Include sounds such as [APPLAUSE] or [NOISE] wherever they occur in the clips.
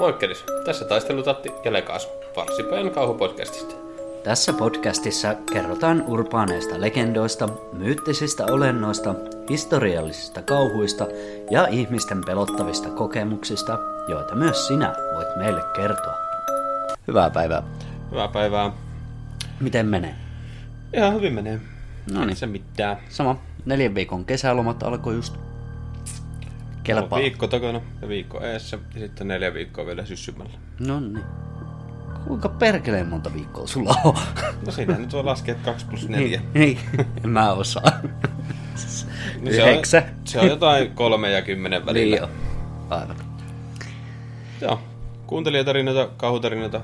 Moikkelis, tässä taistelutatti ja Lekaas, Farsipäin kauhupodcastista. Tässä podcastissa kerrotaan urbaaneista legendoista, myyttisistä olennoista, historiallisista kauhuista ja ihmisten pelottavista kokemuksista, joita myös sinä voit meille kertoa. Hyvää päivää. Hyvää päivää. Miten menee? Ihan hyvin menee. No niin. Se mitään. Sama. Neljän viikon kesälomat alkoi just. Kelpaa. On viikko takana ja viikko eessä ja sitten neljä viikkoa vielä syssymällä. No niin. Kuinka perkeleen monta viikkoa sulla on? No siinä nyt voi laskea, että 2 plus 4. Niin, niin. en mä osaa. No se, on, se on jotain kolme ja kymmenen välillä. Niin jo. Aivan. Joo. Kuuntelijatarinoita, kauhutarinoita.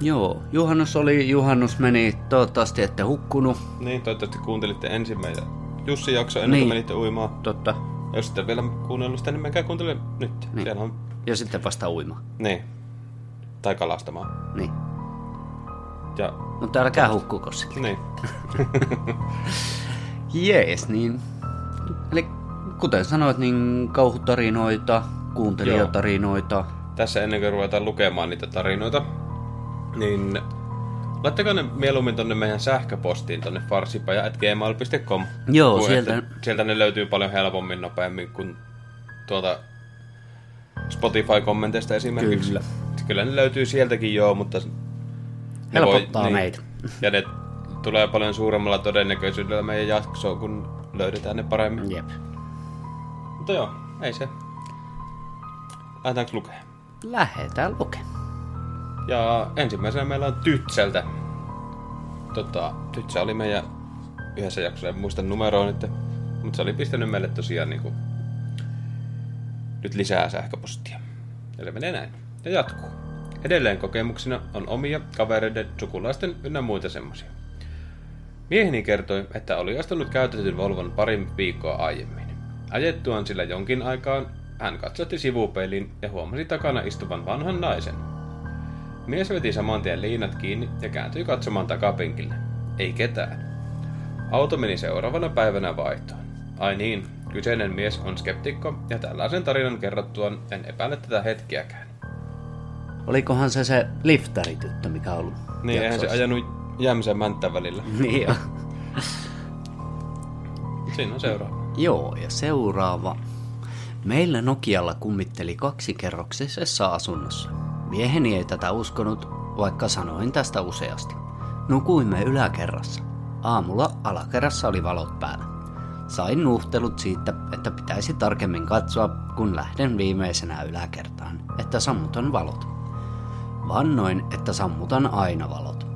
Joo, juhannus oli, juhannus meni, toivottavasti ette hukkunut. Niin, toivottavasti kuuntelitte ensimmäinen Jussi jakso ennen Niin. kuin menitte uimaan. Totta. Ja jos sitten vielä kuunnellut sitä, niin menkää kuuntele nyt. Niin. Siellä on... Ja sitten vasta uima. Niin. Tai kalastamaan. Niin. Ja... Mutta älkää hukkuko sitten. Niin. [LAUGHS] Jees, niin... Eli kuten sanoit, niin kauhutarinoita, kuuntelijatarinoita. Tässä ennen kuin ruvetaan lukemaan niitä tarinoita, niin laittakaa ne mieluummin tonne meidän sähköpostiin, tonne farsipaja.gmail.com. Joo, sieltä- että sieltä ne löytyy paljon helpommin, nopeammin kuin tuolta Spotify-kommenteista esimerkiksi. Kyllä. Kyllä ne löytyy sieltäkin joo, mutta... ne Helpottaa meitä. Ja ne tulee paljon suuremmalla todennäköisyydellä meidän jaksoon, kun löydetään ne paremmin. Jep. Mutta joo, ei se. Lähdetäänkö lukea? Lähetään lukemaan. Ja ensimmäisenä meillä on Tytseltä. Tota, Tytsä oli meidän yhdessä jaksossa, en muista numeroa nyt, mutta se oli pistänyt meille tosiaan niinku nyt lisää sähköpostia. Eli menee näin. Ja jatkuu. Edelleen kokemuksina on omia, kavereiden, sukulaisten ynnä muita semmosia. Mieheni kertoi, että oli ostanut käytetyn Volvon parin viikkoa aiemmin. Ajettuaan sillä jonkin aikaan, hän katsotti sivupeiliin ja huomasi takana istuvan vanhan naisen. Mies veti saman tien liinat kiinni ja kääntyi katsomaan takapenkille. Ei ketään. Auto meni seuraavana päivänä vaihtoon. Ai niin, kyseinen mies on skeptikko ja tällaisen tarinan kerrottuaan en epäile tätä hetkiäkään. Olikohan se se liftarityttö, mikä on ollut Niin, eihän se ajanut Jämsän mänttä välillä. [LAUGHS] Niin jo. Siinä on seuraava. Joo, ja seuraava. Meillä Nokialla kummitteli kaksikerroksisessa asunnossa. Mieheni ei tätä uskonut, vaikka sanoin tästä useasti. Nukuimme yläkerrassa. Aamulla alakerrassa oli valot päällä. Sain nuhtelut siitä, että pitäisi tarkemmin katsoa, kun lähden viimeisenä yläkertaan, että sammutan valot. Vannoin, että sammutan aina valot.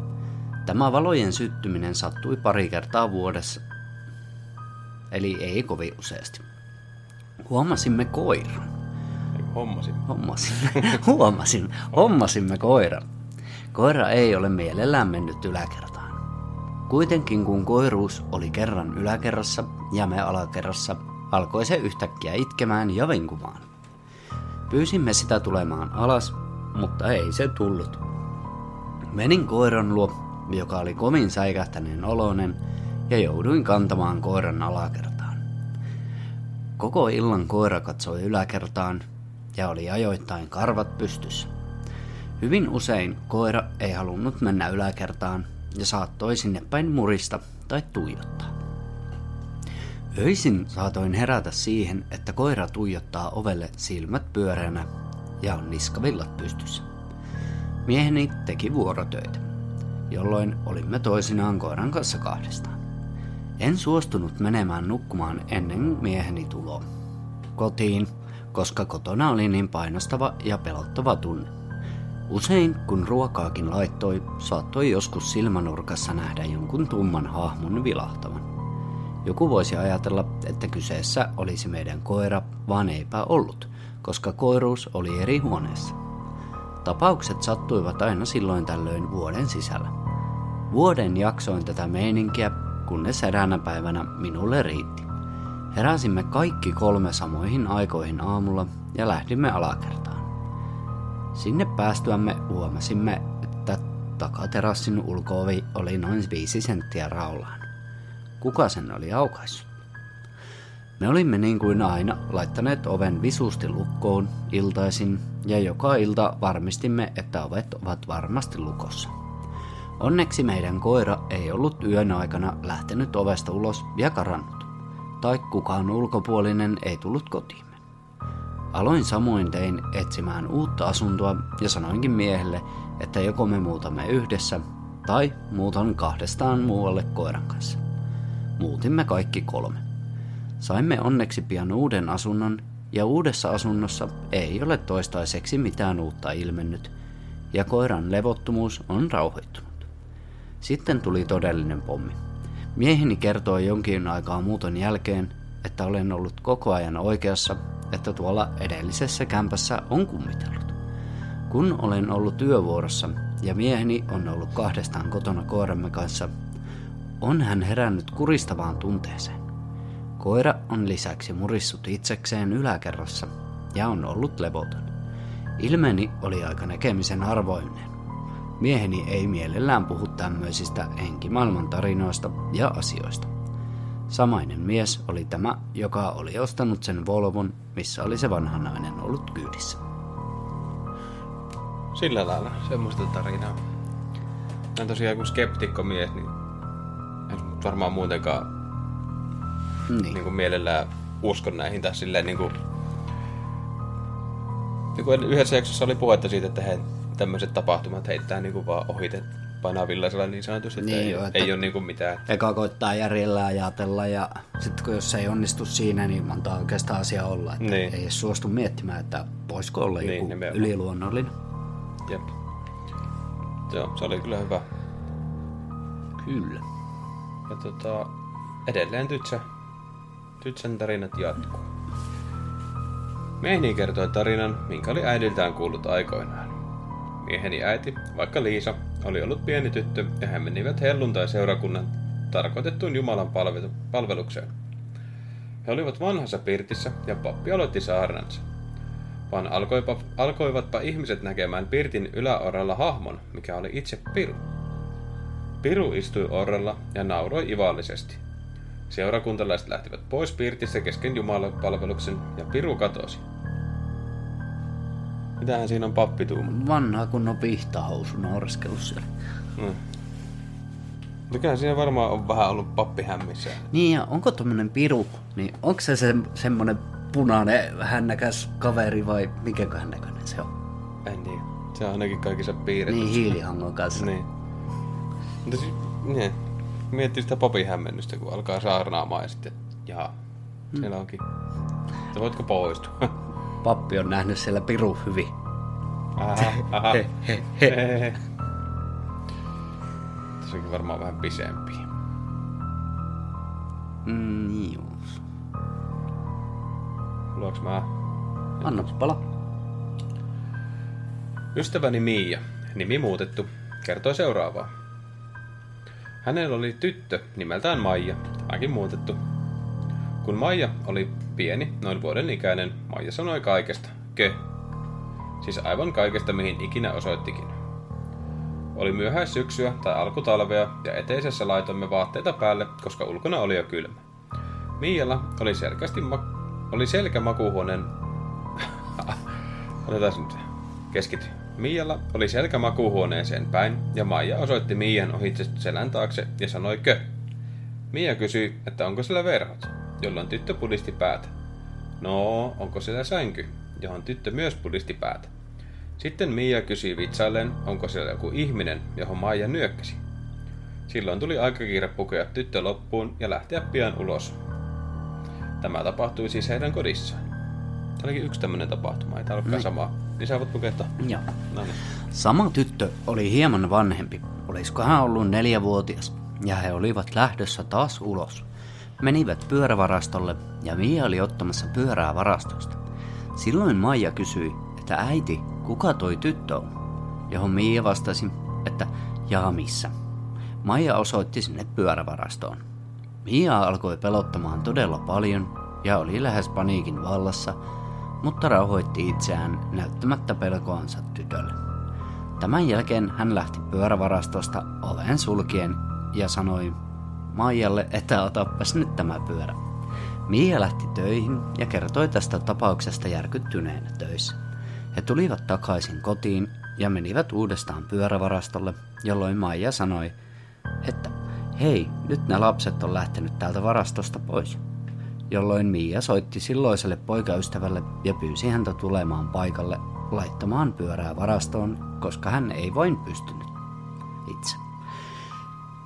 Tämä valojen syttyminen sattui pari kertaa vuodessa, eli ei kovin useasti. Huomasimme koiran. Ei hommasin. Hommasimme, [LAUGHS] huomasin, hommasimme koiran. Koira ei ole mielellään mennyt yläkertaan. Kuitenkin kun koiruus oli kerran yläkerrassa ja me alakerrassa, alkoi se yhtäkkiä itkemään ja vinkumaan. Pyysimme sitä tulemaan alas, mutta ei se tullut. Menin koiran luo, joka oli kovin säikähtäneen oloinen, ja jouduin kantamaan koiran alakertaan. Koko illan koira katsoi yläkertaan ja oli ajoittain karvat pystyssä. Hyvin usein koira ei halunnut mennä yläkertaan ja saattoi sinne päin murista tai tuijottaa. Öisin saatoin herätä siihen, että koira tuijottaa ovelle silmät pyöreänä ja on niskavillat pystyssä. Mieheni teki vuorotöitä, jolloin olimme toisinaan koiran kanssa kahdestaan. En suostunut menemään nukkumaan ennen mieheni tuloa. Kotiin, koska kotona oli niin painostava ja pelottava tunne. Usein, kun ruokaakin laittoi, saattoi joskus silmänurkassa nähdä jonkun tumman hahmon vilahtavan. Joku voisi ajatella, että kyseessä olisi meidän koira, vaan eipä ollut, koska koiruus oli eri huoneessa. Tapaukset sattuivat aina silloin tällöin vuoden sisällä. Vuoden jaksoin tätä meininkiä, kunnes eräänä päivänä minulle riitti. Heräsimme kaikki kolme samoihin aikoihin aamulla ja lähdimme alakertaan. Sinne päästyämme huomasimme, että takaterassin ulkoovi oli noin viisi senttiä raulaan. Kuka sen oli aukaissut? Me olimme niin kuin aina laittaneet oven visusti lukkoon iltaisin ja joka ilta varmistimme, että ovet ovat varmasti lukossa. Onneksi meidän koira ei ollut yön aikana lähtenyt ovesta ulos ja karannut, tai kukaan ulkopuolinen ei tullut kotiimme. Aloin samoin tein etsimään uutta asuntoa ja sanoinkin miehelle, että joko me muutamme yhdessä tai muutan kahdestaan muualle koiran kanssa. Muutimme kaikki kolme. Saimme onneksi pian uuden asunnon ja uudessa asunnossa ei ole toistaiseksi mitään uutta ilmennyt ja koiran levottomuus on rauhoittunut. Sitten tuli todellinen pommi. Mieheni kertoi jonkin aikaa muuton jälkeen, että olen ollut koko ajan oikeassa, että tuolla edellisessä kämpässä on kummitellut. Kun olen ollut työvuorossa ja mieheni on ollut kahdestaan kotona koiramme kanssa, on hän herännyt kuristavaan tunteeseen. Koira on lisäksi murissut itsekseen yläkerrassa ja on ollut levoton. Ilmeni oli aika näkemisen arvoinen. Mieheni ei mielellään puhu tämmöisistä henkimaailman tarinoista ja asioista. Samainen mies oli tämä, joka oli ostanut sen Volvon, missä oli se vanha nainen ollut kyydissä. Sillä lailla, semmoista tarinaa. Mä tosiaan kun skeptikkomies, niin en varmaan muutenkaan Niin. niin kuin mielellään uskon näihin tai silleen niin kuin, niin kuin yhdessä jaksossa oli puhetta siitä, että he tämmöiset tapahtumat heittää niin kuin vaan ohite painaa villaisella niin sanotusti, että Niin ei, joo, ole, että- ei ole niin kuin mitään. Eka koittaa järjellä ajatella ja sitten kun jos se ei onnistu siinä, niin antaa oikeastaan asia olla. Että Niin. Ei suostu miettimään, että voisiko olla Niin, joku nimenomaan. yliluonnollinen. Jep. Joo, se oli kyllä hyvä. Kyllä. Ja tota, edelleen Tytsä, Tytsän tarinat jatkuu. Mieheni kertoi tarinan, minkä oli äidiltään kuullut aikoinaan. Mieheni äiti, vaikka Liisa, oli ollut pieni tyttö ja he menivät helluntai-seurakunnan tarkoitettuun Jumalan palvelu- palvelukseen. He olivat vanhassa pirtissä ja pappi aloitti saarnansa. Vaan alkoipa, alkoivatpa ihmiset näkemään pirtin yläoralla hahmon, mikä oli itse Piru. Piru istui orrella ja nauroi ivallisesti. Seurakuntalaiset lähtivät pois pirtissä kesken Jumalan palveluksen ja Piru katosi. Mitähän siinä on pappituuma? Vanha kunnon pihtahousu naureskellut siellä. Mm. Mikä siinä varmaan on vähän ollut pappi hämmissä. Niin ja onko tommonen piru, niin onko se, se semmonen punainen hännäkäs kaveri vai mikäköhän näköinen se on? En tiedä. Se on ainakin kaikissa piirretty. Niin hiilihangon kanssa. Niin. Mutta siis, niin. Miettii sitä papin hämmennystä, kun alkaa saarnaamaan ja sitten, jaa, siellä onkin. Että voitko poistua? [LAUGHS] Pappi on nähnyt siellä piru hyvin. Aha, aha. He, he, he. Hehehe. Tässä onkin varmaan vähän pisempi. Mm, joo. Haluanko mä? Anna pala. Ystäväni Miia, nimi muutettu, kertoi seuraavaa. Hänellä oli tyttö nimeltään Maija, tämäkin muutettu. Kun Maija oli pieni, noin vuoden ikäinen, Maija sanoi kaikesta, ke. Siis aivan kaikesta, mihin ikinä osoittikin. Oli myöhäissyksyä tai alkutalvea ja eteisessä laitoimme vaatteita päälle, koska ulkona oli jo kylmä. Miijalla oli selkeästi ma- oli selkä makuuhuoneen [LAUGHS] Otetaan nyt. Keskity. Miijalla oli selkä makuuhuoneeseen päin, ja Maija osoitti Miian ohitse selän taakse ja sanoi kö. Miia kysyi, että onko siellä verhot, jolloin tyttö pudisti päätä. No, onko siellä sänky, johon tyttö myös pudisti päätä. Sitten Miia kysyi vitsaillen, onko siellä joku ihminen, johon Maija nyökkäsi. Silloin tuli aika kiire pukea tyttö loppuun ja lähteä pian ulos. Tämä tapahtui siis heidän kodissaan. Tämä olikin yksi tämmöinen tapahtuma, ei tää olekaan Niin. sama. Lisää voit lukea Joo. No niin. Sama tyttö oli hieman vanhempi, olisiko hän ollut neljävuotias, ja he olivat lähdössä taas ulos. Menivät pyörävarastolle, ja Mia oli ottamassa pyörää varastosta. Silloin Maija kysyi, että äiti, kuka toi tyttö on? Johon Mia vastasi, että jaa missä. Maija osoitti sinne pyörävarastoon. Mia alkoi pelottamaan todella paljon ja oli lähes paniikin vallassa, mutta rauhoitti itseään näyttämättä pelkoansa tytölle. Tämän jälkeen hän lähti pyörävarastosta oven sulkien ja sanoi Maijalle, että otapas nyt tämä pyörä. Mia lähti töihin ja kertoi tästä tapauksesta järkyttyneenä töissä. He tulivat takaisin kotiin ja menivät uudestaan pyörävarastolle, jolloin Maija sanoi, että hei, nyt ne lapset on lähtenyt täältä varastosta pois. Jolloin Mia soitti silloiselle poikaystävälle ja pyysi häntä tulemaan paikalle laittamaan pyörää varastoon, koska hän ei voin pystynyt itse.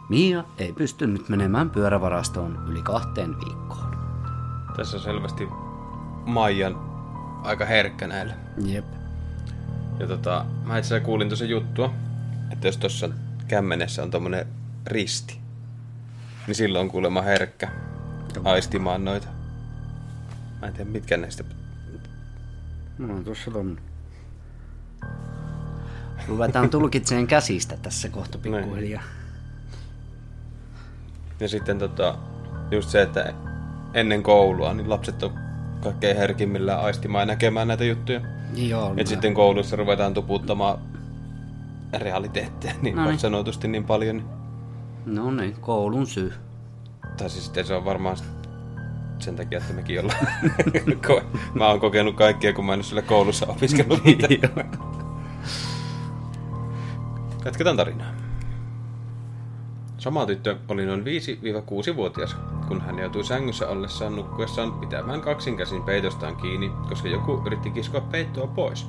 Mia ei pystynyt menemään pyörävarastoon yli kahteen viikkoon. Tässä on selvästi Maijan aika herkkä näille. Jep. Ja tota, mä itse asiassa kuulin tuossa juttua, että jos tuossa kämmenessä on tommonen risti, niin silloin on kuulemma herkkä aistimaan noita. Mä en tiedä mitkä näistä. No tuossa on. Ruvetaan tulkitseen käsistä tässä kohta pikkuhiljaa. Ja sitten tota, just se, että ennen koulua, niin lapset on kaikkein herkimmillään aistimaan ja näkemään näitä juttuja. Joo, Et sitten koulussa ruvetaan tuputtamaan realiteetteja niin Noin. sanotusti niin paljon. niin- No niin, koulun syy. Tai siis sitten se on varmaan sen takia, että mekin ollaan... [LAUGHS] Mä oon kokenut kaikkea, kun mä en ole siellä koulussa opiskellut [LAUGHS] mitään. Jatketaan tarinaa. Sama tyttö oli noin 5-6-vuotias, kun hän joutui sängyssä ollessaan nukkuessaan pitämään kaksinkäsin peitostaan kiinni, koska joku yritti kiskoa peittoa pois.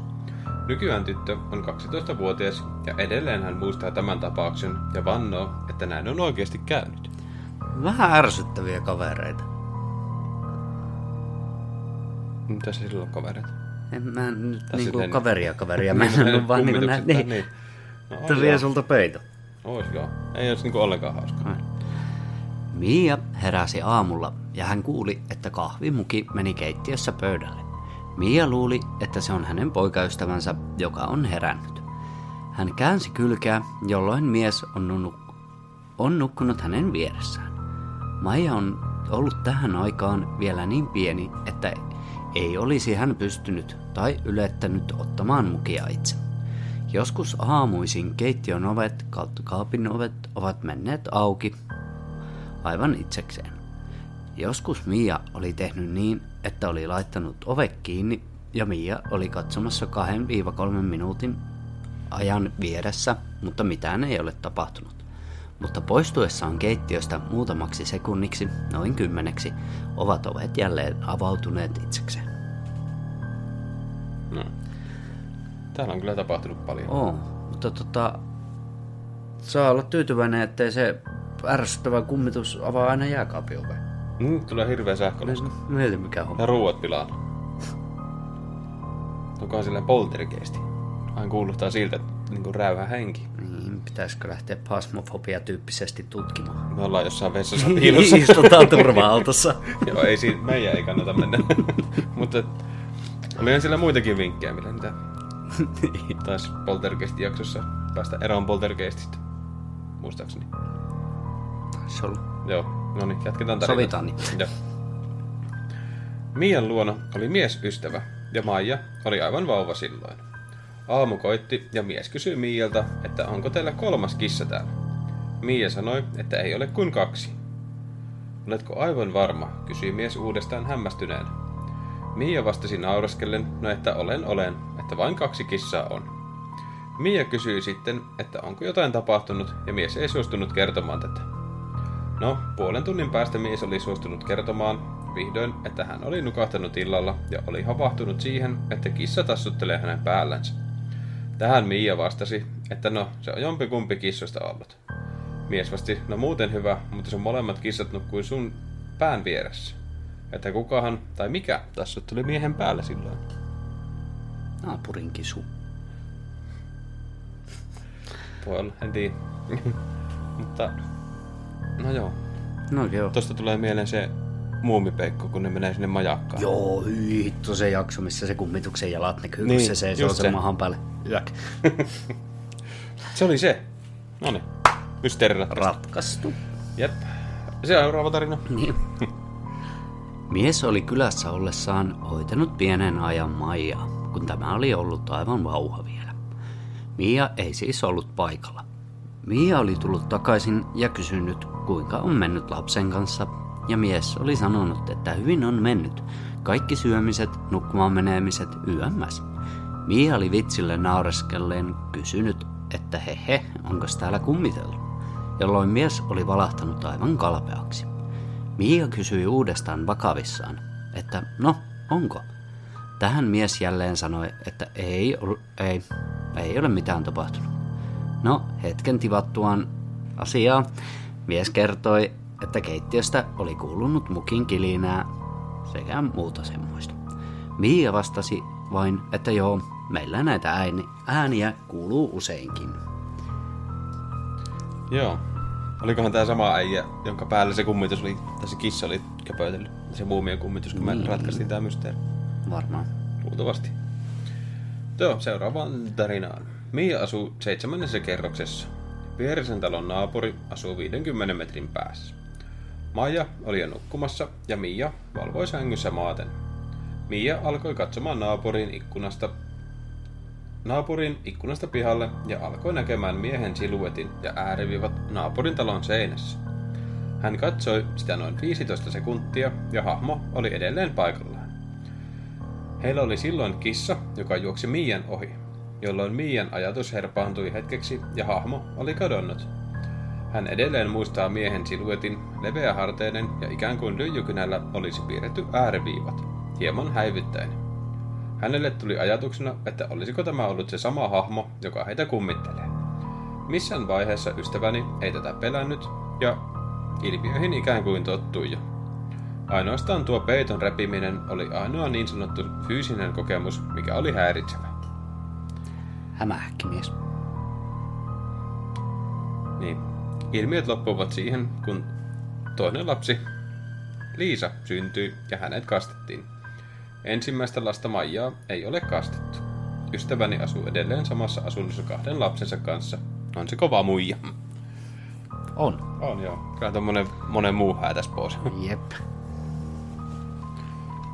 Nykyään tyttö on 12-vuotias ja edelleen hän muistaa tämän tapauksen ja vannoo, että näin on oikeasti käynyt. Vähän ärsyttäviä kavereita. Mitä se silloin kavereita? En mä nyt niinku kaveria kaveria [LAUGHS] mennä, vaan niinku näin. Niin. niin. No, joo. sulta peito. Ois joo. Ei olisi niinku ollenkaan hauskaa. Mia heräsi aamulla ja hän kuuli, että kahvimuki meni keittiössä pöydälle. Mia luuli, että se on hänen poikaystävänsä, joka on herännyt. Hän käänsi kylkeä, jolloin mies on, nuk- on nukkunut hänen vieressään. Maija on ollut tähän aikaan vielä niin pieni, että ei olisi hän pystynyt tai ylettänyt ottamaan mukia itse. Joskus aamuisin keittiön ovet kautta kaapin ovet ovat menneet auki aivan itsekseen. Joskus Mia oli tehnyt niin, että oli laittanut ove kiinni ja Mia oli katsomassa 2-3 minuutin ajan vieressä, mutta mitään ei ole tapahtunut. Mutta poistuessaan keittiöstä muutamaksi sekunniksi, noin kymmeneksi, ovat ovet jälleen avautuneet itsekseen. Täällä on kyllä tapahtunut paljon. Oo, mutta tota, saa olla tyytyväinen, ettei se ärsyttävä kummitus avaa aina jääkaapin oven. Mm, tulee hirveä sähkölasku. Mieti mikä homma. Ja ruuat pilaan. Onkohan sillä poltergeisti? Aina kuulostaa siltä, että niinku räyhä henki. Niin, pitäisikö lähteä pasmofobia-tyyppisesti tutkimaan? Me ollaan jossain vessassa piilossa. Istutaan turva-autossa. [LAUGHS] Joo, ei siinä, meidän ei kannata mennä. [LAUGHS] Mutta olihan siellä muitakin vinkkejä, millä niitä [LAUGHS] taisi poltergeist-jaksossa päästä eroon poltergeistista. Muistaakseni. Taisi olla. Joo, no niin, jatketaan tarinaa. Sovitaan niin. Joo. Mian luona oli miesystävä, ja Maija oli aivan vauva silloin. Aamu koitti, ja mies kysyi Miiltä, että onko teillä kolmas kissa täällä. Mia sanoi, että ei ole kuin kaksi. Oletko aivan varma, kysyi mies uudestaan hämmästyneen. Mia vastasi nauraskellen, no että olen olen, että vain kaksi kissaa on. Mia kysyi sitten, että onko jotain tapahtunut, ja mies ei suostunut kertomaan tätä. No, puolen tunnin päästä mies oli suostunut kertomaan vihdoin, että hän oli nukahtanut illalla ja oli havahtunut siihen, että kissa tassuttelee hänen päällänsä. Tähän Mia vastasi, että no, se on jompikumpi kissoista ollut. Mies vasti, no muuten hyvä, mutta sun molemmat kissat nukkui sun pään vieressä. Että kukahan tai mikä tassutteli miehen päällä silloin. Naapurin kisu. Voi olla, en tiedä. [LAUGHS] mutta, no joo. No joo. Tosta tulee mieleen se muumipeikko, kun ne menee sinne majakkaan. Joo, hitto se jakso, missä se kummituksen jalat näkyy, Niin, kun se seisoo just sen se. mahan päälle. Yäk. [LAUGHS] Se oli se. No niin. Mysteeri Ratkaistu. Jep. Seuraava tarina. Niin. [LAUGHS] Mies oli kylässä ollessaan hoitanut pienen ajan Maijaa, kun tämä oli ollut aivan vauha vielä. Mia ei siis ollut paikalla. Mia oli tullut takaisin ja kysynyt, kuinka on mennyt lapsen kanssa, ja mies oli sanonut, että hyvin on mennyt. Kaikki syömiset, nukkumaan menemiset, YMS. Mia oli vitsille naureskelleen kysynyt, että he he, onko täällä kummitellut? Jolloin mies oli valahtanut aivan kalpeaksi. Mia kysyi uudestaan vakavissaan, että no, onko? Tähän mies jälleen sanoi, että ei, ei, ei ole mitään tapahtunut. No, hetken tivattuaan asiaa, mies kertoi, että keittiöstä oli kuulunut mukin kilinää sekä muuta semmoista. Mia vastasi vain, että joo, meillä näitä ääni, ääniä kuuluu useinkin. Joo. Olikohan tämä sama äijä, jonka päällä se kummitus oli, tai se kissa oli köpötellyt, se muumien kummitus, kun niin. me ratkaistiin tämä mysteeri. Varmaan. Luultavasti. Joo, seuraavaan tarinaan. Mia asuu seitsemännessä kerroksessa. Vierisen talon naapuri asuu 50 metrin päässä. Maija oli jo nukkumassa ja Mia valvoi sängyssä maaten. Mia alkoi katsomaan naapurin ikkunasta naapurin ikkunasta pihalle ja alkoi näkemään miehen siluetin ja äärivivat naapurin talon seinässä. Hän katsoi sitä noin 15 sekuntia ja hahmo oli edelleen paikallaan. Heillä oli silloin kissa, joka juoksi Mian ohi, jolloin Mian ajatus herpaantui hetkeksi ja hahmo oli kadonnut. Hän edelleen muistaa miehen siluetin, leveäharteinen ja ikään kuin lyijykynällä olisi piirretty ääriviivat, hieman häivyttäen. Hänelle tuli ajatuksena, että olisiko tämä ollut se sama hahmo, joka heitä kummittelee. Missään vaiheessa ystäväni ei tätä pelännyt, ja ilmiöihin ikään kuin tottui jo. Ainoastaan tuo peiton repiminen oli ainoa niin sanottu fyysinen kokemus, mikä oli häiritsevä. Hämähäkkimies. Niin. Ilmiöt loppuvat siihen, kun toinen lapsi, Liisa, syntyi ja hänet kastettiin. Ensimmäistä lasta Maijaa ei ole kastettu. Ystäväni asuu edelleen samassa asunnossa kahden lapsensa kanssa. On se kova muija. On. On joo. Kyllä tommonen monen muu häätäs pois. Jep.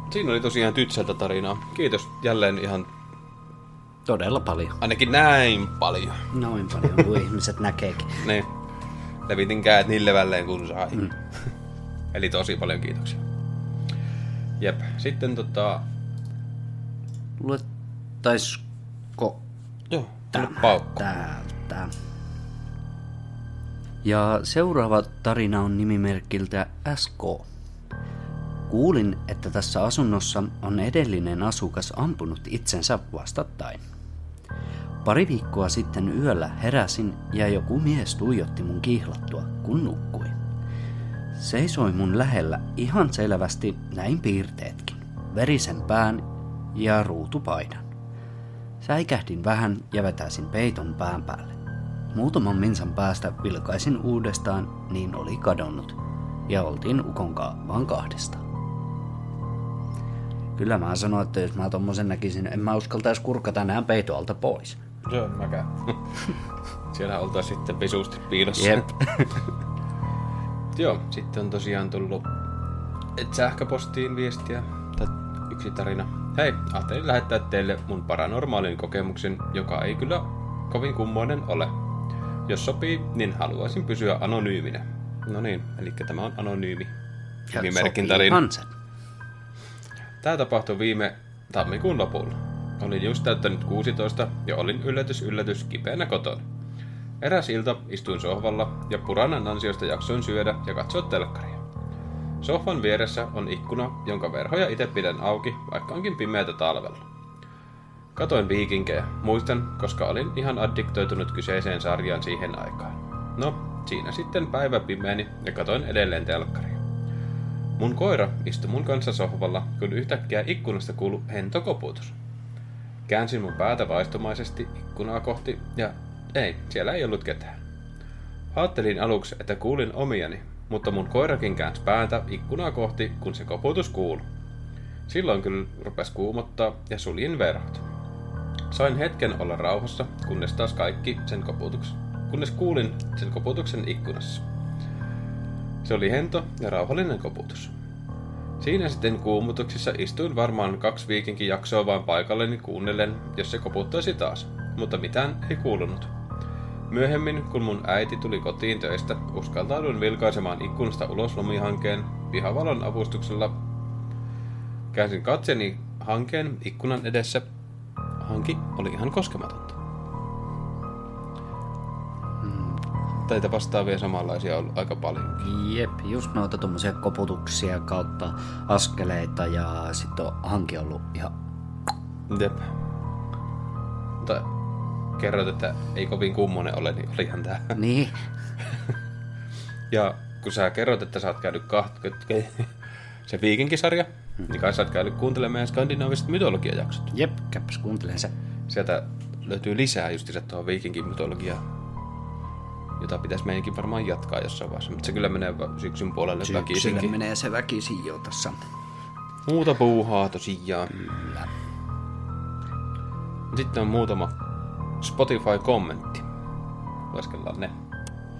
Siinä oli tosiaan tytseltä tarinaa. Kiitos jälleen ihan Todella paljon. ainakin näin paljon. Noin paljon kuin ihmiset näkeekin. Niin. Levitin käät niin levälleen kuin sai. Mm. Eli tosi paljon kiitoksia. Jep. Sitten tota... Luettaisko Joo, tänne paukku. täältä? Ja seuraava tarina on nimimerkiltä SK. Kuulin, että tässä asunnossa on edellinen asukas ampunut itsensä vastakkain. Pari viikkoa sitten yöllä heräsin ja joku mies tuijotti mun kihlattua, kun nukkui. Seisoi mun lähellä ihan selvästi näin piirteetkin. Verisen pään ja ruutupaidan. Säikähdin vähän ja vetäisin peiton pään päälle. Muutaman minsan päästä vilkaisin uudestaan, niin oli kadonnut. Ja oltiin ukonkaan vaan kahdestaan. Kyllä mä sanoin, että jos mä tommosen näkisin, en mä uskaltais kurkata enää peitoalta pois. On mäkään. [LAUGHS] Siellä oltais sitten visusti piilossa. Jep. [LAUGHS] Joo, sitten on tosiaan tullut sähköpostiin viestiä, tai yksi tarina. Hei, ajattelin lähettää teille mun paranormaalin kokemuksen, joka ei kyllä kovin kummoinen ole. Jos sopii, niin haluaisin pysyä anonyyminä. No niin, eli tämä on anonyymi. Nimimerkin tarina. Tämä tapahtui viime tammikuun lopulla. Olin just täyttänyt 16 ja olin yllätys yllätys kipeänä kotona. Eräs ilta istuin sohvalla ja puranan ansiosta jaksoin syödä ja katsoa telkkaria. Sohvan vieressä on ikkuna, jonka verhoja itse pidän auki, vaikka onkin pimeätä talvella. Katoin viikinkejä, muistan, koska olin ihan addiktoitunut kyseiseen sarjaan siihen aikaan. No, siinä sitten päivä pimeeni ja katoin edelleen telkkaria. Mun koira istui mun kanssa sohvalla, kun yhtäkkiä ikkunasta kuului hento koputus. Käänsin mun päätä vaistomaisesti ikkunaa kohti ja ei, siellä ei ollut ketään. Ajattelin aluksi, että kuulin omiani, mutta mun koirakin käänsi päätä ikkunaa kohti, kun se koputus kuului. Silloin kyllä rupes kuumottaa ja suljin verhot. Sain hetken olla rauhassa, kunnes taas kaikki sen koputuksen, kunnes kuulin sen koputuksen ikkunassa. Se oli hento ja rauhallinen koputus. Siinä sitten kuumutuksissa istuin varmaan kaksi viikinkin jaksoa vain paikalleni kuunnellen, jos se koputtaisi taas, mutta mitään ei kuulunut. Myöhemmin, kun mun äiti tuli kotiin töistä, uskaltauduin vilkaisemaan ikkunasta ulos lumihankeen, pihavalon avustuksella käänsin katseni hankeen ikkunan edessä. Hanki oli ihan koskematonta. Teitä vastaavia samanlaisia on ollut aika paljon. Jep, just noita tuommoisia koputuksia kautta askeleita ja sitten on hanki ollut ihan... Jep. Mutta kerrot, että ei kovin kummonen ole, niin olihan tää. Niin, [LAUGHS] Ja kun sä kerrot, että sä oot käynyt kaht... [LAUGHS] se viikinkisarja, niin kai sä oot käynyt kuuntelemaan meidän skandinaaviset mytologiajaksot. jep, käppäs kuuntelen se. Sieltä löytyy lisää just se tuohon viikinkin mytologiaan, jota pitäisi meidänkin varmaan jatkaa jossain vaiheessa. Mutta se kyllä menee syksyn puolelle Syksyllä väkisinkin. menee se väkisin jo tässä. Muuta puuhaa tosiaan. Kyllä. Sitten on muutama Spotify-kommentti. Lueskellaan ne.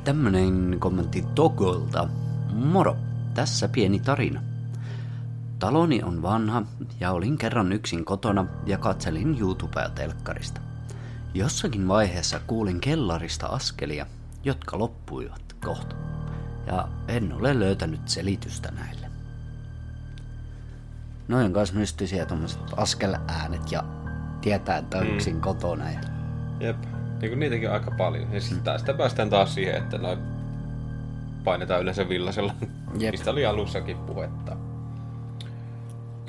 Tämmönen kommentti Togolta. Moro, tässä pieni tarina. Taloni on vanha ja olin kerran yksin kotona ja katselin YouTubea telkkarista. Jossakin vaiheessa kuulin kellarista askelia, jotka loppuivat kohta. Ja en ole löytänyt selitystä näille. Noin kanssa mystisiä tommoset askeläänet ja tietää, että on yksin kotona. Ja... Jep. Niin kuin niitäkin on aika paljon. Ja sitten tästä päästään taas siihen, että noin painetaan yleensä villasella, Jep. mistä oli alussakin puhetta.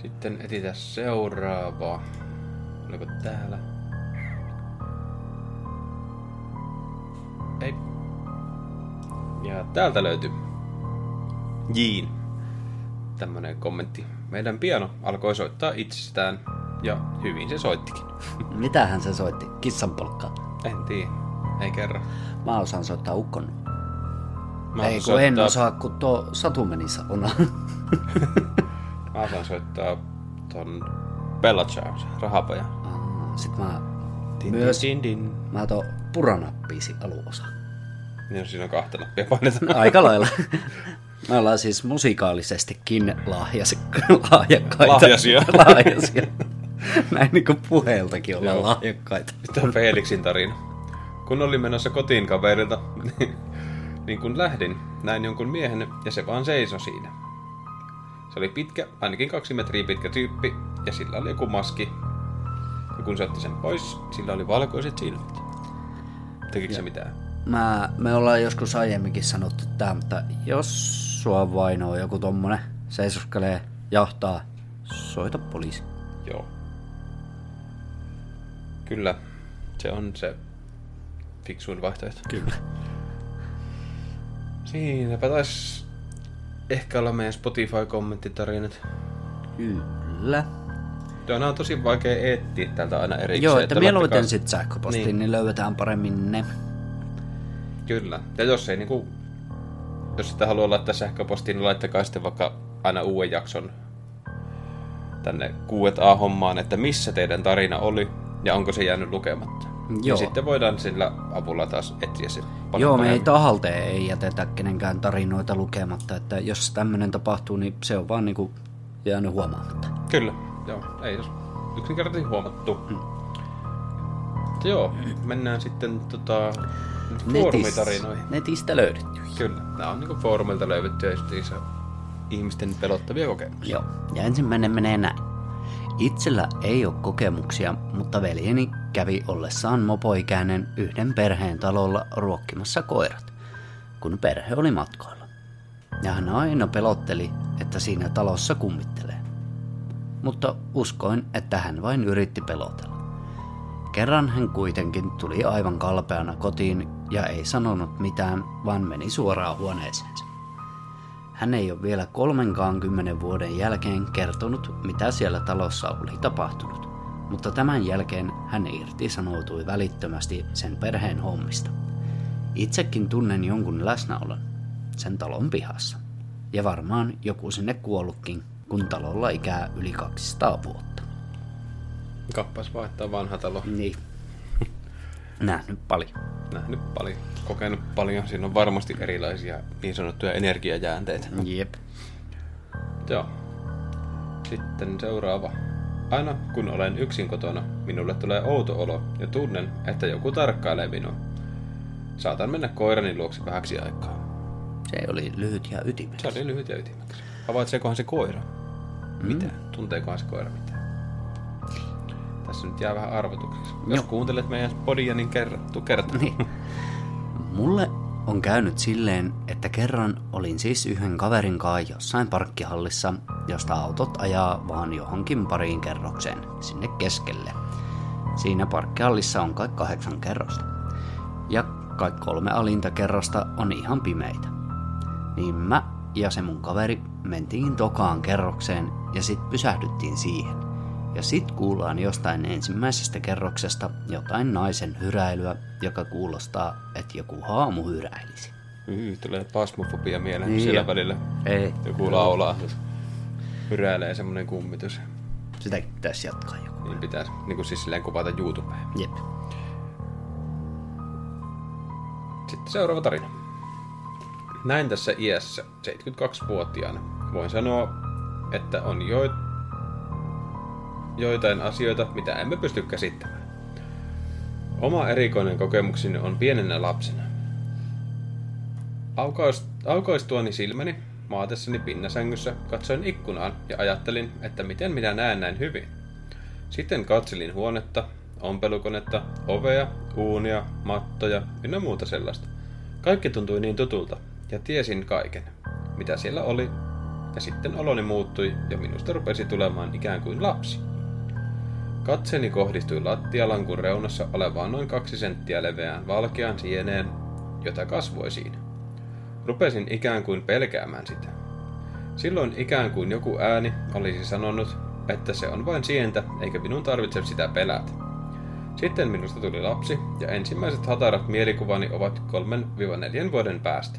Sitten etsitään seuraava. Oliko täällä? Ei. Ja täältä löytyy Jiin. Tämmönen kommentti. Meidän piano alkoi soittaa itsestään ja hyvin se soittikin. [LAUGHS] Mitähän se soitti? Kissanpolkkaa. En tiedä. Ei kerro. Mä osaan soittaa ukkon. Mä Ei kun en soittaa- osaa, kun tuo Satu meni salona. [LAUGHS] Mä osaan soittaa ton Bella Charms, rahapaja. Sitten mä, Din, Myös- Din, din, din. mä tuon puranappiisi aluosa. Niin siinä on kahta nappia painetaan. Aika lailla. [LAUGHS] Me ollaan siis musikaalisestikin lahjas, lahjakkaita. Lahjasia. lahjasia. [LAUGHS] Näin niin kuin puheeltakin ollaan Joo. lahjakkaita. Sitten on Felixin tarina. Kun olin menossa kotiin kaverilta, niin, [LAUGHS] niin kun lähdin, näin jonkun miehen ja se vaan seisoi siinä. Se oli pitkä, ainakin kaksi metriä pitkä tyyppi, ja sillä oli joku maski. Ja kun se otti sen pois, sillä oli valkoiset silmät. Tekikö se mitään? Mä, me ollaan joskus aiemminkin sanottu tää, mutta jos sua vainoo joku tommonen, seisoskelee, jahtaa, soita poliisi. Joo. Kyllä, se on se fiksuin vaihtoehto. Kyllä. Siinäpä taisi ehkä olla meidän Spotify-kommenttitarinat. Kyllä. Nämä on tosi vaikea etsiä täältä aina erikseen. Joo, että mieluiten laittakaa- sitten sähköpostiin, Niin. niin. niin löydetään paremmin ne. Kyllä. Ja jos ei niinku... Jos sitä haluaa laittaa sähköpostiin, niin laittakaa sitten vaikka aina uuden jakson tänne Q&A-hommaan, että missä teidän tarina oli ja onko se jäänyt lukematta. Ja Joo. sitten voidaan sillä avulla taas etsiä se paljon Joo, me ei tahalteen ei jätetä kenenkään tarinoita lukematta, että jos tämmöinen tapahtuu, niin se on vaan niinku jäänyt huomaamatta. Kyllä, joo. Ei jos yksinkertaisesti huomattu. Mutta joo, mennään sitten tota, foorumitarinoihin. netistä löydetty. Kyllä, nämä on niinku foorumilta löydettyjä ihmisten pelottavia kokemuksia. Joo, ja ensimmäinen menee näin. Itsellä ei ole kokemuksia, mutta veljeni kävi ollessaan mopoikäinen yhden perheen talolla ruokkimassa koirat, kun perhe oli matkoilla. Ja hän aina pelotteli, että siinä talossa kummittelee. Mutta uskoin, että hän vain yritti pelotella. Kerran hän kuitenkin tuli aivan kalpeana kotiin ja ei sanonut mitään, vaan meni suoraan huoneeseensa. Hän ei ole vielä kolmenkaan kymmenen vuoden jälkeen kertonut, mitä siellä talossa oli tapahtunut, mutta tämän jälkeen hän irtisanoutui välittömästi sen perheen hommista. Itsekin tunnen jonkun läsnäolon sen talon pihassa. Ja varmaan joku sinne kuollutkin, kun talolla ikää yli 200 vuotta. Kappas vaihtaa vanha talo. Niin. Nähnyt paljon. Nähnyt paljon, kokenut paljon. Siinä on varmasti erilaisia niin sanottuja energiajäänteitä. Jep. Joo. Sitten seuraava. Aina kun olen yksin kotona, minulle tulee outo olo ja tunnen, että joku tarkkailee minua. Saatan mennä koirani luokse vähäksi aikaa. Se oli lyhyt ja ytimekäs. Se oli lyhyt ja ytimekäs. Havaitseekohan se koira? Mitä? Tunteekohan se koira? Tässä nyt jää vähän arvotukseksi. Jos Joo. kuuntelet meidän podia, niin kerrottu kerta. Niin. Mulle on käynyt silleen, että kerran olin siis yhden kaverin kanssa jossain parkkihallissa, josta autot ajaa vaan johonkin pariin kerrokseen sinne keskelle. Siinä parkkihallissa on kai kahdeksan kerrosta. Ja kai kolme alinta kerrosta on ihan pimeitä. Niin mä ja se mun kaveri mentiin tokaan kerrokseen ja sit pysähdyttiin siihen. Ja sit kuullaan jostain ensimmäisestä kerroksesta jotain naisen hyräilyä, joka kuulostaa, että joku haamu hyräilisi. Yy, tulee pasmofobia mieleen, Niin siellä jo. välillä Ei. joku laulaa. Hyräilee semmonen kummitus. Sitäkin pitäisi jatkaa joku. Niin pitäisi niin kuin siis silleen kuvata YouTubeen. Jep. Sitten seuraava tarina. Näin tässä iässä, 72-vuotiaana, voin sanoa, että on jo... joitain asioita, mitä emme pysty käsittämään. Oma erikoinen kokemukseni on pienenä lapsena. Aukaus, aukaistuani silmäni maatessani pinnasängyssä katsoin ikkunaan ja ajattelin, että miten minä näen näin hyvin. Sitten katselin huonetta, ompelukonetta, ovea, uunia, mattoja ynnä muuta sellaista. Kaikki tuntui niin tutulta ja tiesin kaiken, mitä siellä oli, ja sitten oloni muuttui ja minusta rupesi tulemaan ikään kuin lapsi. Katseeni kohdistui lattialankun reunassa olevaan noin kaksi senttiä leveään valkeaan sieneen, jota kasvoi siinä. Rupesin ikään kuin pelkäämään sitä. Silloin ikään kuin joku ääni olisi sanonut, että se on vain sientä, eikä minun tarvitse sitä pelätä. Sitten minusta tuli lapsi, ja ensimmäiset hatarat mielikuvani ovat 3-4 vuoden päästä.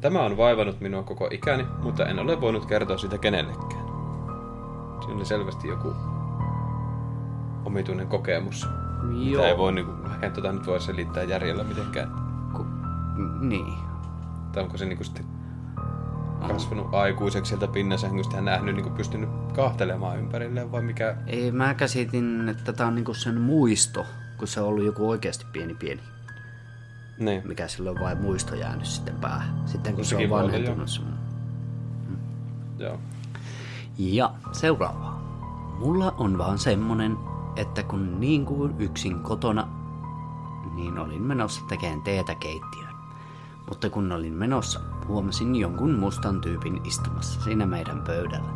Tämä on vaivannut minua koko ikäni, mutta en ole voinut kertoa sitä kenellekään. Siinä oli selvästi joku omituinen kokemus. Mitä ei voi, niin kuin, ehkä tota nyt voi selittää järjellä mitenkään. Ku... Niin. Tai onko se niin kuin sitten kasvanut aikuiseksi sieltä pinnasängystä ja nähnyt, niin kuin pystynyt kahtelemaan ympärilleen vai mikä? Ei, mä käsitin, että tää on niinku sen muisto, kun se on ollut joku oikeasti pieni pieni. Niin. Mikä sillä on vain muisto jäänyt sitten päähän. Sitten kun se on Sekin voi olla, vanhentunut se Joo. Ja seuraava. Mulla on vaan semmonen, että kun niin kuin yksin kotona, niin olin menossa tekemään teetä keittiöön. Mutta kun olin menossa, huomasin jonkun mustan tyypin istumassa siinä meidän pöydällä.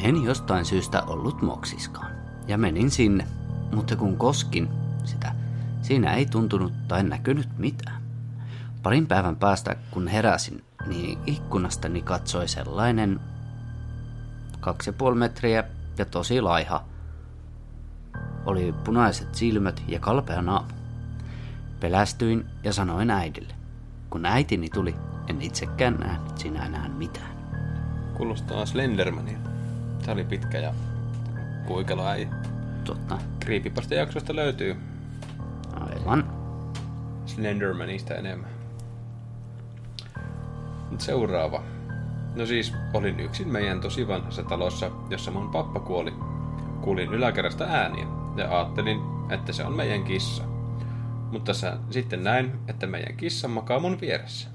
En jostain syystä ollut moksiskaan. Ja menin sinne, mutta kun koskin sitä, siinä ei tuntunut tai näkynyt mitään. Parin päivän päästä, kun heräsin, niin ikkunastani katsoi sellainen kaksi ja puoli metriä ja tosi laiha. Oli punaiset silmät ja kalpea naama. Pelästyin ja sanoin äidille. Kun äitini tuli, en itsekään nähnyt sinä enää mitään. Kuulostaa Slendermania. Tämä oli pitkä ja kuikelo äijä. Totta, Creepypasta jaksosta löytyy aivan. Slendermanista enemmän. Nyt seuraava. No siis, olin yksin meidän tosi vanhassa talossa, jossa mun pappa kuoli. Kuulin yläkerrasta ääniä ja ajattelin, että se on meidän kissa. Mutta sitten näin, että meidän kissa makaa mun vieressä.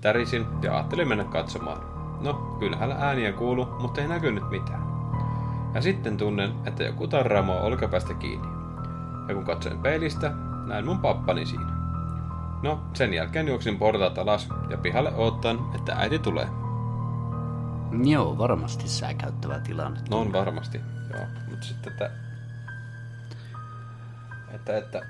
Tärisin ja ajattelin mennä katsomaan. No, kyllähän ääniä kuulu, mutta ei näkynyt mitään. Ja sitten tunnen, että joku tarraa mua olkapäästä kiinni. Ja kun katsoin peilistä, näin mun pappani siinä. No, sen jälkeen juoksin portaat alas ja pihalle oottaan, että äiti tulee. Joo, varmasti säikäyttävä tilanne. No on varmasti, joo. Mutta sitten, että... Että, että...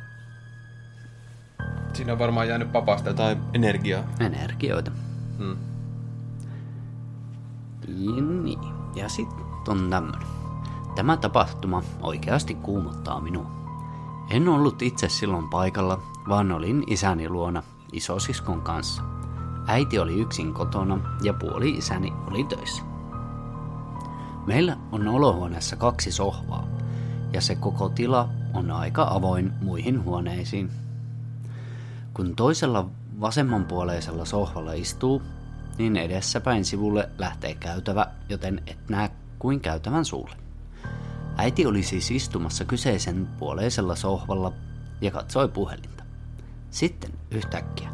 Siinä on varmaan jäänyt papasta jotain energiaa. Energioita. Hmm. Ja niin. Ja sitten on tämmönen. Tämä tapahtuma oikeasti kuumottaa minua. En ollut itse silloin paikalla, vaan olin isäni luona isosiskon kanssa. Äiti oli yksin kotona ja puoli isäni oli töissä. Meillä on olohuoneessa kaksi sohvaa, ja se koko tila on aika avoin muihin huoneisiin. Kun toisella vasemmanpuoleisella sohvalla istuu, niin edessäpäin sivulle lähtee käytävä, joten et näe kuin käytävän suulle. Äiti oli siis istumassa kyseisen puoleisella sohvalla ja katsoi puhelinta. Sitten yhtäkkiä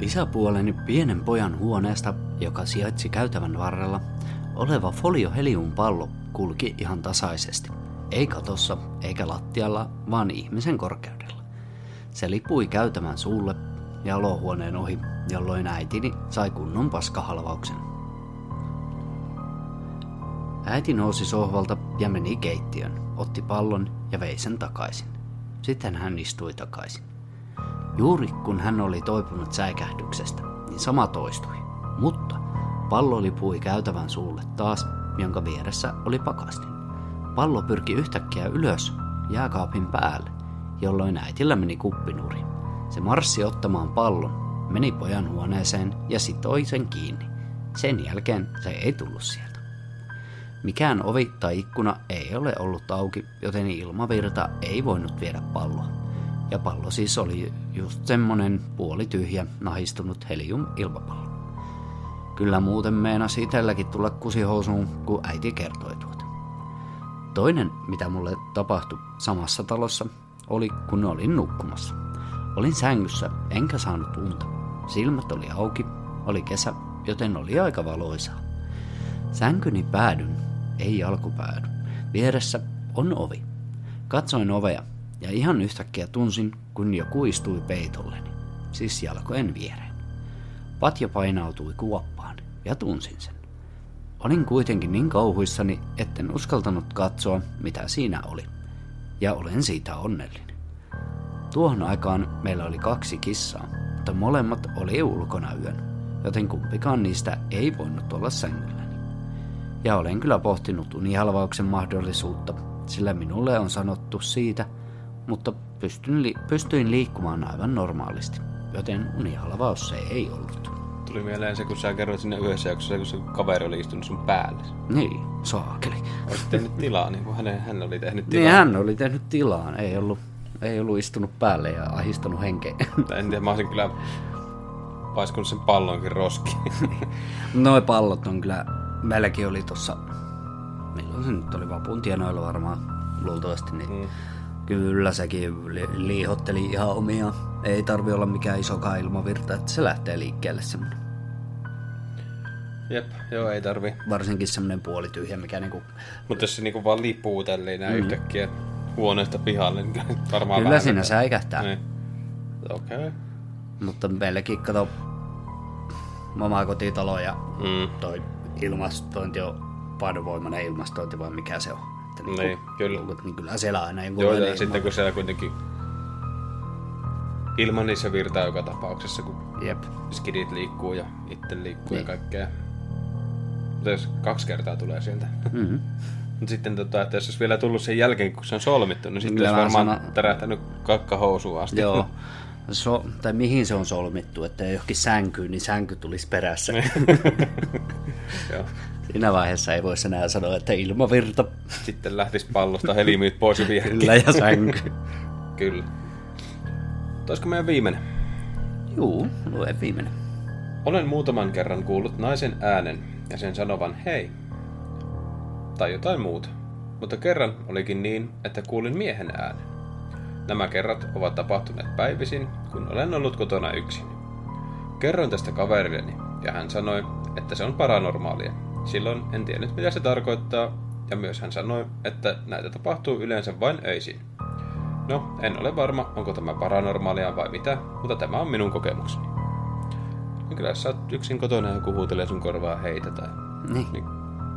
isäpuoleni pienen pojan huoneesta joka sijaitsi käytävän varrella, oleva foliohelium pallo kulki ihan tasaisesti. Ei katossa eikä lattialla, vaan ihmisen korkeudella. Se lipui käytävän suulle ja olohuoneen ohi, jolloin äitini sai kunnon paskahalvauksen. Äiti nousi sohvalta ja meni keittiön, otti pallon ja vei sen takaisin. Sitten hän istui takaisin. Juuri kun hän oli toipunut säikähdyksestä, niin sama toistui. Mutta pallo lipui käytävän suulle taas, jonka vieressä oli pakastin. Pallo pyrki yhtäkkiä ylös jääkaapin päälle, jolloin äitillä meni kuppinuri. Se marssi ottamaan pallon, meni pojan huoneeseen ja sitoi sen kiinni. Sen jälkeen se ei tullut sieltä. Mikään ovi tai ikkuna ei ole ollut auki, joten ilmavirta ei voinut viedä palloa. Ja pallo siis oli just semmonen puolityhjä, nahistunut helium-ilmapallo. Kyllä muuten meinasi itselläkin tulla kusihousuun, kun äiti kertoi. Toinen, mitä mulle tapahtui samassa talossa, oli kun olin nukkumassa. Olin sängyssä, enkä saanut unta. Silmät oli auki, oli kesä, joten oli aika valoisaa. Sänkyni päädyn, ei alkupäädy. Vieressä on ovi. Katsoin ovea ja ihan yhtäkkiä tunsin, kun joku istui peitolleni, siis jalkojen viereen. Patja painautui kuoppaan ja tunsin sen. Olin kuitenkin niin kauhuissani, etten uskaltanut katsoa, mitä siinä oli. Ja olen siitä onnellinen. Tuohon aikaan meillä oli kaksi kissaa, mutta molemmat oli ulkona yön, joten kumpikaan niistä ei voinut olla sängylläni. Ja olen kyllä pohtinut unihalvauksen mahdollisuutta, sillä minulle on sanottu siitä, mutta pystyin, li- pystyin liikkumaan aivan normaalisti, joten unihalvaus se ei ollut. Tuli mieleen se, kun sä kerroit sinne yhdessä jaksossa, kun se kaveri oli istunut sun päälle. Niin, saakeli. Olisit tehnyt tilaa, niin kuin hänen, hän oli tehnyt tilaa. Niin hän oli tehnyt tilaan, ei ollut, ei ollut istunut päälle ja ahistanut henkeä. Tai en tiedä, mä olisin kyllä paiskunut sen pallonkin roskiin. [LAUGHS] Noi pallot on kyllä, meilläkin oli tossa, milloin se nyt oli vapun tienoilla varmaan, luultavasti, niin mm. Kyllä sekin li- liihotteli ihan omia. Ei tarvi olla mikään iso ilmavirta, että se lähtee liikkeelle semmonen. Jep, joo, ei tarvi. Varsinkin semmonen puolityhjä, mikä niinku... Mutta jos se niinku vaan lipuu tälleen näin mm. yhtäkkiä huoneesta pihalle, niin varmaan Kyllä siinä vetää. säikähtää. Niin. Okei. Okay. Mutta meilläkin, kato, oma kotitalo ja Mm. toi ilmastointi on painovoimainen ilmastointi vai mikä se on. Että niinku- Niin, kyllä. Niin kyllä siellä aina joku Joo, ja sitten kun siellä kuitenkin ilman niissä virtaa joka tapauksessa, kun Jep. skidit liikkuu ja itse liikkuu Niin. ja kaikkea. Mutta jos kaksi kertaa tulee sieltä. Mm-hmm. [LAUGHS] Mutta sitten tota, että jos olisi vielä tullut sen jälkeen, kun se on solmittu, niin sitten olisi varmaan sanon- tärähtänyt kakkahousuun asti. Joo. [LAUGHS] So, tai mihin se on solmittu, että johonkin sänkyyn, niin sänky tulisi perässä. [LAUGHS] Joo. Siinä vaiheessa ei voisi enää sanoa, että ilmavirta Sitten lähtisi pallosta helimyyt pois ja kyllä ja sänky. Kyllä. Olisiko meidän viimeinen? Juu, lue viimeinen. Olen muutaman kerran kuullut naisen äänen ja sen sanovan hei. Tai jotain muuta. Mutta kerran olikin niin, että kuulin miehen äänen. Nämä kerrat ovat tapahtuneet päivisin, kun olen ollut kotona yksin. Kerroin tästä kaverilleni, ja hän sanoi, että se on paranormaalia. Silloin en tiennyt, mitä se tarkoittaa, ja myös hän sanoi, että näitä tapahtuu yleensä vain öisin. No, en ole varma, onko tämä paranormaalia vai mitä, mutta tämä on minun kokemukseni. Niin kyllä jos sä oot yksin kotona ja joku huutelee sun korvaa heitä tai Niin. niin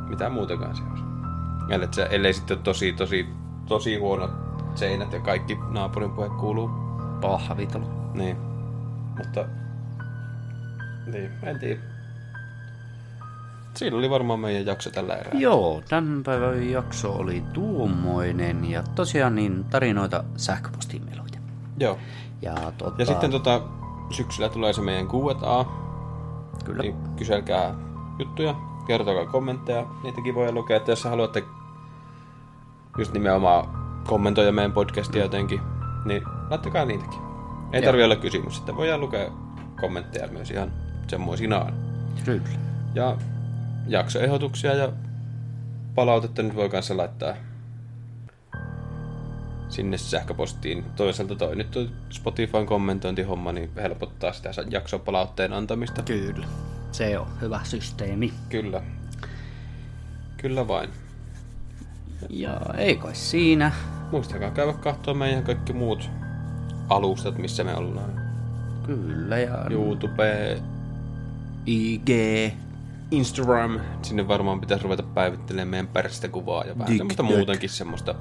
mitä muutakaan se olisi. Ellei, se, ellei sitten ole tosi, tosi, tosi huonot seinät ja kaikki naapurin puhe kuuluu. Pahvitalo. Niin. Mutta... Niin, en tiedä. Siinä oli varmaan meidän jakso tällä erää. Joo, tämän päivän jakso oli tuommoinen ja tosiaan niin tarinoita oli. Joo. Ja, tota, Ja sitten tota, syksyllä tulee se meidän Q&A. kyllä, Niin kyselkää juttuja, kertokaa kommentteja, niitäkin voi lukea, että jos haluatte just nimenomaan kommentoida meidän podcastia jotenkin, niin laittakaa niitäkin. Ei Joo. tarvi olla kysymys, sitten voidaan lukea kommentteja myös ihan semmoisinaan. kyllä. Ja jaksoehdotuksia ja palautetta nyt voi kanssa laittaa sinne sähköpostiin. Toisaalta toi nyt toi Spotifyn kommentointihomma niin helpottaa sitä jaksopalautteen antamista. Kyllä. Se on hyvä systeemi. Kyllä. Kyllä vain. Ja ei kai siinä. Muistakaa käydä katsoa meidän kaikki muut alustat, missä me ollaan. Kyllä ja YouTube, IG, Instagram. Sinne varmaan pitäisi ruveta päivittelemään meidän pärstä kuvaa ja vähän semmoista muutenkin semmoista.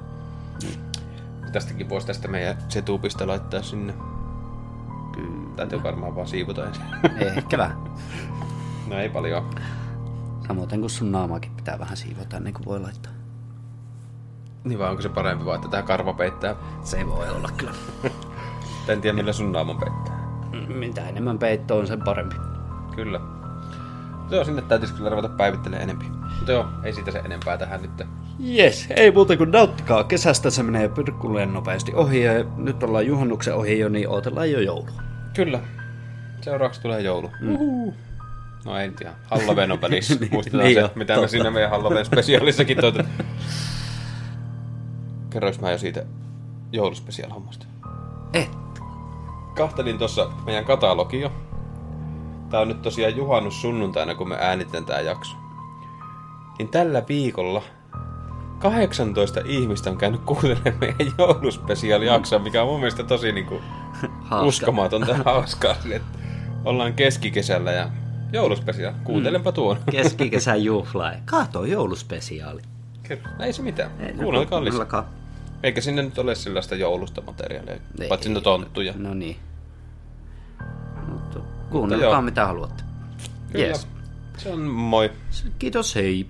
Tästäkin voisi tästä meidän setupista laittaa sinne. kyllä. Täytyy varmaan vaan siivota ensin. Ehkä vähän. no ei paljon. Samoin kuin sun naamakin pitää vähän siivota ennen kuin voi laittaa. Niin vai onko se parempi vaan, että tää karva peittää? Se voi olla kyllä. En tiedä millä sun naaman peittää. Mitä enemmän peitto on, sen parempi. Kyllä. Mutta joo, sinne täytyisi kyllä ruveta päivittelemään enempi. Mutta joo, ei siitä se enempää tähän nyt. Jes, ei muuta kuin nauttikaa kesästä, se menee pyrkkulleen nopeasti ohi ja nyt ollaan juhannuksen ohi jo, niin ootellaan jo joulua. Kyllä. Seuraavaksi tulee joulu. Mm. No ei nyt ihan. Halloween on välissä. [LAUGHS] Niin, Muistetaan niin se, jo, mitä totta. me siinä meidän Halloween spesiaalissakin toitet. Kerrois mä jo siitä jouluspesial hommasta. Et. Kahtelin tuossa meidän katalogia. Tää on nyt tosiaan juhannus sunnuntaina, kun me äänitän tää jakso. Niin tällä viikolla 18 ihmistä on käynyt kuuntelemaan meidän jouluspesiaalijaksoa, mikä on mun mielestä tosi niinku [LAUGHS] Hauska. uskomatonta hauskaa. että ollaan keskikesällä ja jouluspesiaali. Kuuntelenpa tuon. Keskikesän juhla. Kato jouluspesiaali. Kyllä. Ei se mitään. Ei, no, Kuunnelkaa lisää. Eikä sinne nyt ole sellaista joulusta materiaalia. Ei. Paitsi ne tonttuja. No niin. Kuunnelkaa mitä haluatte. Kyllä. Yes. Se on moi. Kiitos, hei.